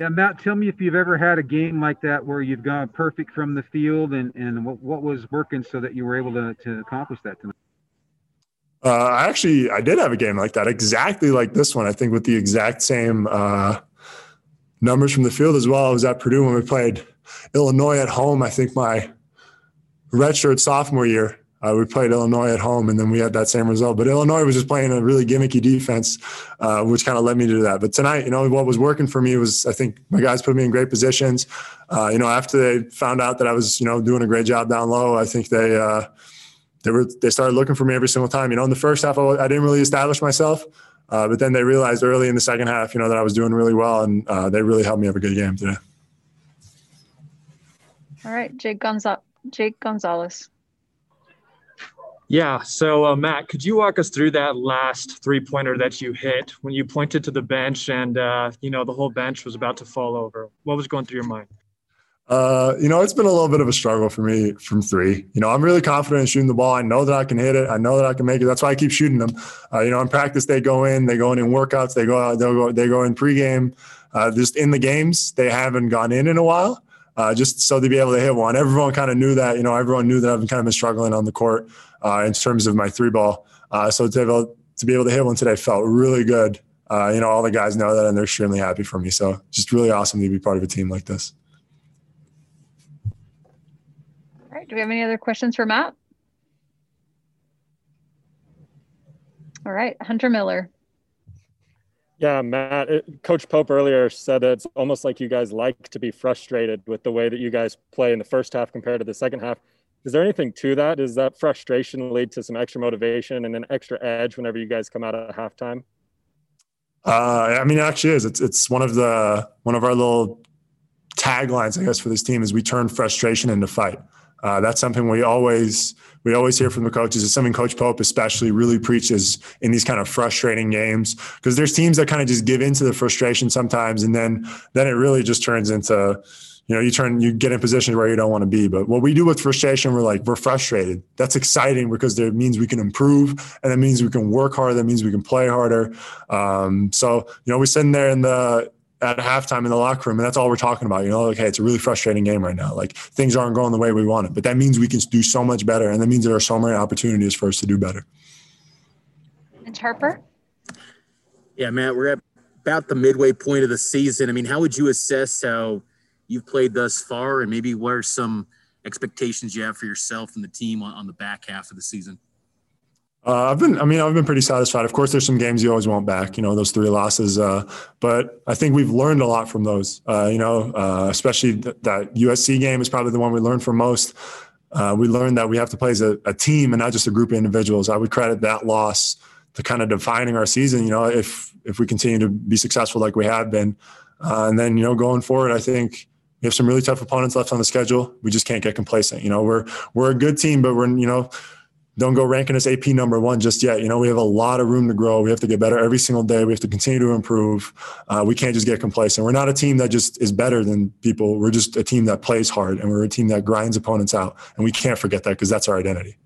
Yeah, Matt, tell me if you've ever had a game like that where you've gone perfect from the field and, and what, what was working so that you were able to, to accomplish that tonight? Uh, I actually I did have a game like that, exactly like this one. I think with the exact same uh, numbers from the field as well. I was at Purdue when we played Illinois at home. I think my redshirt sophomore year, uh, we played Illinois at home, and then we had that same result. But Illinois was just playing a really gimmicky defense, uh, which kind of led me to that. But tonight, you know, what was working for me was I think my guys put me in great positions. Uh, you know, after they found out that I was, you know, doing a great job down low, I think they uh, they were they started looking for me every single time. You know, in the first half, I, I didn't really establish myself. Uh, but then they realized early in the second half, you know, that I was doing really well, and uh, they really helped me have a good game today. All right, Jake, Gonza- Jake Gonzalez. Yeah. So, uh, Matt, could you walk us through that last three pointer that you hit when you pointed to the bench and, uh, you know, the whole bench was about to fall over? What was going through your mind? Uh, you know, it's been a little bit of a struggle for me from three. You know, I'm really confident in shooting the ball. I know that I can hit it. I know that I can make it. That's why I keep shooting them. Uh, you know, in practice they go in, they go in in workouts, they go out, they go, they go in pregame. Uh, just in the games, they haven't gone in in a while. Uh, just so to be able to hit one, everyone kind of knew that. You know, everyone knew that I've kind of been struggling on the court uh, in terms of my three ball. Uh, so to be, able, to be able to hit one today felt really good. you know, all the guys know that, and they're extremely happy for me. So just really awesome to be part of a team like this. All right. Do we have any other questions for Matt? All right. Hunter Miller. Yeah, Matt, it, Coach Pope earlier said that it's almost like you guys like to be frustrated with the way that you guys play in the first half compared to the second half. Is there anything to that? Does that frustration lead to some extra motivation and an extra edge whenever you guys come out at halftime? Uh, I mean, it actually is. It's it's one of the one of our little taglines, I guess, for this team is we turn frustration into fight. Uh, that's something we always we always hear from the coaches. It's something Coach Pope especially really preaches in these kind of frustrating games because there's teams that kind of just give into the frustration sometimes, and then then it really just turns into you know you turn you get in positions where you don't want to be. But what we do with frustration, we're like we're frustrated. That's exciting because it means we can improve, and that means we can work harder. That means we can play harder. Um, so you know we're sitting there in the at halftime in the locker room, and that's all we're talking about. You know, like, hey, it's a really frustrating game right now. Like things aren't going the way we want it, but that means we can do so much better, and that means there are so many opportunities for us to do better. And Harper. Yeah, Matt, we're at about the midway point of the season. I mean, how would you assess how you've played thus far, and maybe what are some expectations you have for yourself and the team on, on the back half of the season? Uh, I've been, I mean, I've been pretty satisfied. Of course, there's some games you always want back, you know, those three losses. Uh, but I think we've learned a lot from those, uh, you know, uh, especially th- that USC game is probably the one we learned from most. Uh, we learned that we have to play as a, a, team and not just a group of individuals. I would credit that loss to kind of defining our season, you know, if, if we continue to be successful like we have been. Uh, and then, you know, going forward, I think we have some really tough opponents left on the schedule. We just can't get complacent. You know, we're, we're a good team, but we're, you know, don't go ranking us AP number one just yet. You know, we have a lot of room to grow. We have to get better every single day. We have to continue to improve. Uh, we can't just get complacent. We're not a team that just is better than people. We're just a team that plays hard and we're a team that grinds opponents out. And we can't forget that because that's our identity.